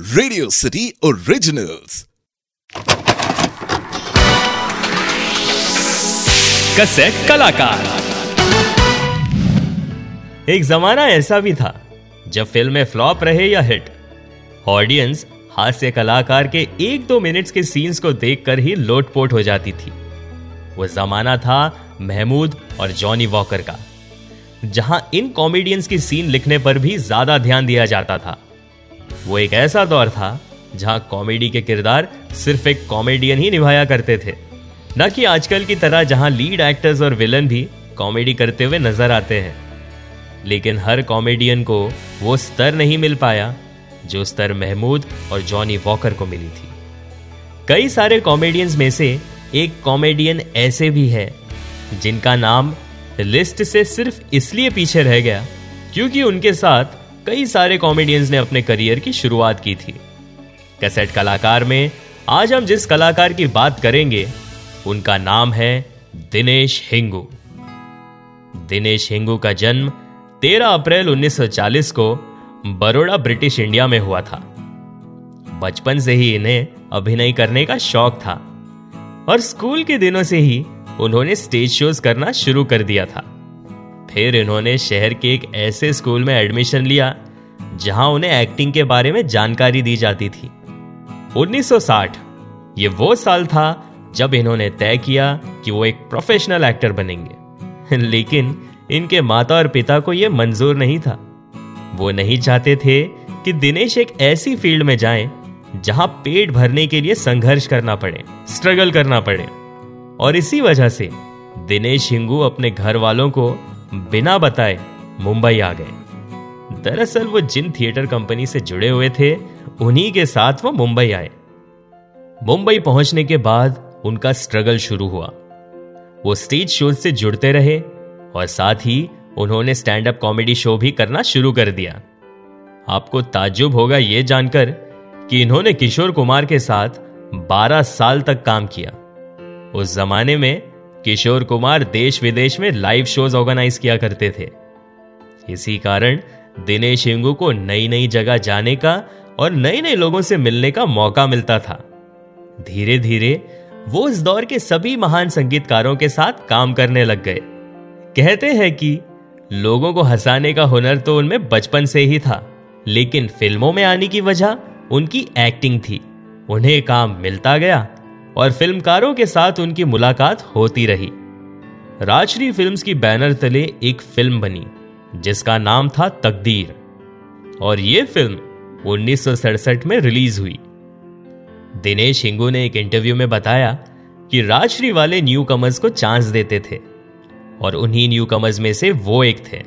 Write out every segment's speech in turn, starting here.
Radio city originals cassette कलाकार। एक जमाना ऐसा भी था, जब फ़िल्में फ्लॉप रहे या हिट ऑडियंस हास्य कलाकार के एक दो मिनट्स के सीन्स को देखकर ही लोटपोट हो जाती थी। वो जमाना था महमूद और जॉनी वॉकर का, जहाँ इन कॉमेडियंस की सीन लिखने पर भी ज़्यादा ध्यान दिया जाता था। वो एक ऐसा दौर था जहाँ कॉमेडी के किरदार सिर्फ़ एक कॉमेडियन ही निभाया करते थे। न कि आजकल की तरह जहाँ लीड एक्टर्स और विलन भी कॉमेडी करते हुए नज़र आते हैं। लेकिन हर कॉमेडियन को वो स्तर नहीं मिल पाया जो स्तर महमूद और जॉनी वॉकर को मिली थी। कई सारे कॉमेडियंस में से एक कॉमेडियन ऐसे भी है जिनका नाम लिस्ट से सिर्फ़ इसलिए पीछे रह गया क्योंकि उनके साथ कई सारे कॉमेडियंस ने अपने करियर की शुरुआत की थी। कैसेट कलाकार में आज हम जिस कलाकार की बात करेंगे, उनका नाम है दिनेश हिंगू। दिनेश हिंगू का जन्म 13 अप्रैल 1940 को बड़ोड़ा ब्रिटिश इंडिया में हुआ था। बचपन से ही इन्हें अभिनय करने का शौक था और स्कूल के दिनों से ही उन्होंने स्टेज शोज़ करना शुरू कर दिया था। फिर इन्होंने शहर के एक ऐसे स्कूल में एडमिशन लिया, जहाँ उन्हें एक्टिंग के बारे में जानकारी दी जाती थी। 1960 ये वो साल था जब इन्होंने तय किया कि वो एक प्रोफेशनल एक्टर बनेंगे। लेकिन इनके माता और पिता को यह मंजूर नहीं था। वो नहीं चाहते थे कि दिनेश एक ऐसी फ़ील्ड में जाएँ, जहाँ पेट भरने के लिए संघर्ष करना पड़े स्ट्रगल करना पड़े। और इसी वजह से दिनेश हिंगू अपने घर वालों को बिना बताए मुंबई आ गए। दरअसल वो जिन थिएटर कंपनी से जुड़े हुए थे, उन्हीं के साथ वो मुंबई आए। मुंबई पहुँचने के बाद उनका स्ट्रगल शुरू हुआ। वो स्टेज शो से जुड़ते रहे और साथ ही उन्होंने स्टैंड अप कॉमेडी शो भी करना शुरू कर दिया। आपको ताज्जुब होगा यह जानकर कि इन्होंने किशोर कुमार के साथ 12 साल तक काम किया। उस जमाने में किशोर कुमार देश विदेश में लाइव शोज़ ऑर्गेनाइज किया करते थे। इसी कारण दिनेश हिंगू को नई नई जगह जाने का और नए नए लोगों से मिलने का मौका मिलता था। धीरे धीरे वो इस दौर के सभी महान संगीतकारों के साथ काम करने लग गए। कहते हैं कि लोगों को हंसाने का हुनर तो उनमें बचपन से ही था, लेकिन फ़िल्मों में आने की वजह उनकी एक्टिंग थी। उन्हें काम मिलता गया और फिल्मकारों के साथ उनकी मुलाकात होती रही। राजश्री फिल्म्स की बैनर तले एक फ़िल्म बनी, जिसका नाम था तकदीर। और यह फ़िल्म उन्नीस में रिलीज़ हुई। दिनेश हिंगू ने एक इंटरव्यू में बताया कि राजश्री वाले न्यू कमर्स को चांस देते थे, और उन्हीं न्यू कमर्स में से वो एक थे।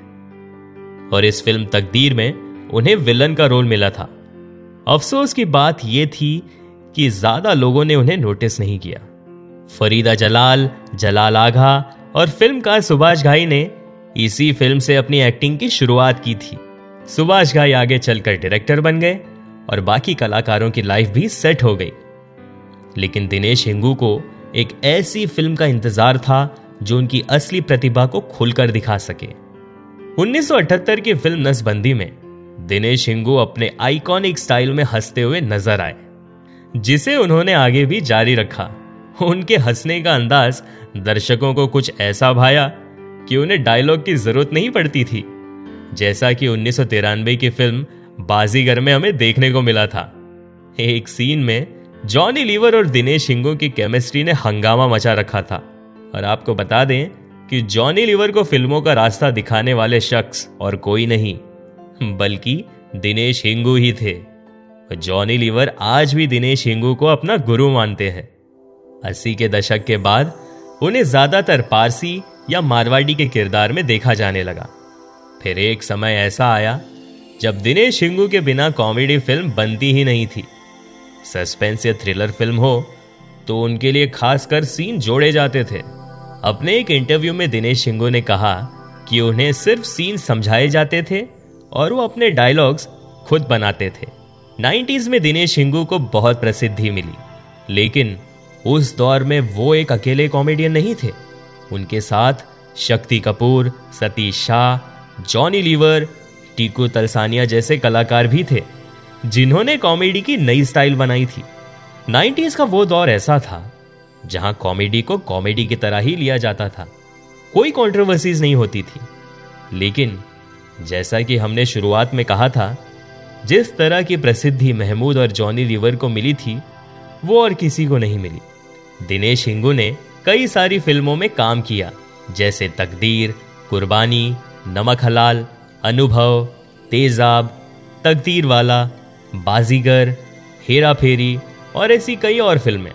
और इस फ़िल्म तकदीर में उन्हें विलन का रोल मिला था। अफसोस की बात यह थी कि ज़्यादा लोगों ने उन्हें नोटिस नहीं किया। फरीदा जलाल जलाल आघा और फिल्मकार सुभाष घाई ने इसी फ़िल्म से अपनी एक्टिंग की शुरुआत की थी। सुभाष घाई आगे चलकर डायरेक्टर बन गए और बाकी कलाकारों की लाइफ भी सेट हो गई। लेकिन दिनेश हिंगू को एक ऐसी फ़िल्म का इंतज़ार था जो उनकी असली प्रतिभा को खुलकर दिखा सके। 1978 की फ़िल्म नसबंदी में दिनेश हिंगू अपने आइकॉनिक स्टाइल में हँसते हुए नज़र आए। जिसे उन्होंने आगे भी जारी रखा। उनके हंसने का अंदाज दर्शकों को कुछ ऐसा भाया कि उन्हें डायलॉग की ज़रूरत नहीं पड़ती थी, जैसा कि उन्नीस सौ तिरानबे की फ़िल्म बाजीगर में हमें देखने को मिला था। एक सीन में जॉनी लीवर और दिनेश हिंगू की केमिस्ट्री ने हंगामा मचा रखा था। और आपको बता दें कि जॉनी लीवर को फ़िल्मों का रास्ता दिखाने वाले शख्स और कोई नहीं, बल्कि दिनेश हिंगू ही थे। जॉनी लीवर आज भी दिनेश हिंगू को अपना गुरु मानते हैं। अस्सी के दशक के बाद, उन्हें ज़्यादातर पारसी या मारवाड़ी के किरदार में देखा जाने लगा। फिर एक समय ऐसा आया, जब दिनेश हिंगू के बिना कॉमेडी फ़िल्म बनती ही नहीं थी। सस्पेंस या थ्रिलर फ़िल्म हो तो उनके लिए खासकर सीन जोड़े जाते थे। अपने एक इंटरव्यू में दिनेश हिंगू ने कहा कि उन्हें सिर्फ़ सीन समझाए जाते थे और वो अपने डायलॉग्स खुद बनाते थे। 90s में दिनेश हिंगू को बहुत प्रसिद्धि मिली, लेकिन उस दौर में वो एक अकेले कॉमेडियन नहीं थे। उनके साथ शक्ति कपूर, सतीश शाह, जॉनी लीवर, टीकू तलसानिया जैसे कलाकार भी थे, जिन्होंने कॉमेडी की नई स्टाइल बनाई थी। 90s का वो दौर ऐसा था, जहाँ कॉमेडी को कॉमेडी की तरह ही लिया जाता था। कोई कंट्रोवर्सीज नहीं होती थी, लेकिन जैसा कि हमने शुरुआत में कहा था जिस तरह की प्रसिद्धि महमूद और जॉनी लीवर को मिली थी, वो और किसी को नहीं मिली। दिनेश हिंगू ने कई सारी फ़िल्मों में काम किया, जैसे तकदीर, कुर्बानी, नमक हलाल, अनुभव, तेजाब, तकदीर वाला, बाजीगर, हेरा फेरी और ऐसी कई और फ़िल्में।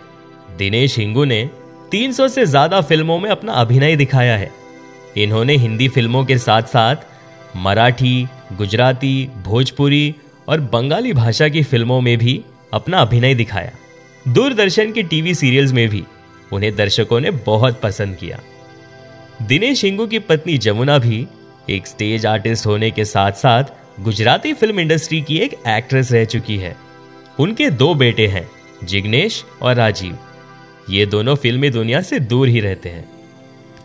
दिनेश हिंगू ने 300 से ज़्यादा फ़िल्मों में अपना अभिनय दिखाया है। इन्होंने हिंदी फ़िल्मों के साथ साथ मराठी, गुजराती, भोजपुरी और बंगाली भाषा की फ़िल्मों में भी अपना अभिनय दिखाया। दूरदर्शन के टीवी सीरियल्स में भी उन्हें दर्शकों ने बहुत पसंद किया। दिनेश हिंगू की पत्नी जमुना भी एक स्टेज आर्टिस्ट होने के साथ साथ गुजराती फ़िल्म इंडस्ट्री की एक एक्ट्रेस रह चुकी है। उनके दो बेटे हैं, जिग्नेश और राजीव। ये दोनों फिल्मी दुनिया से दूर ही रहते हैं।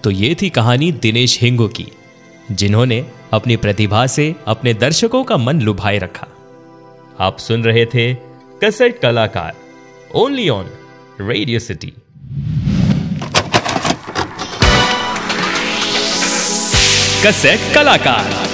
तो ये थी कहानी दिनेश हिंगू की, जिन्होंने अपनी प्रतिभा से अपने दर्शकों का मन लुभाए रखा। आप सुन रहे थे कसेट कलाकार only on Radio City cassette कलाकार।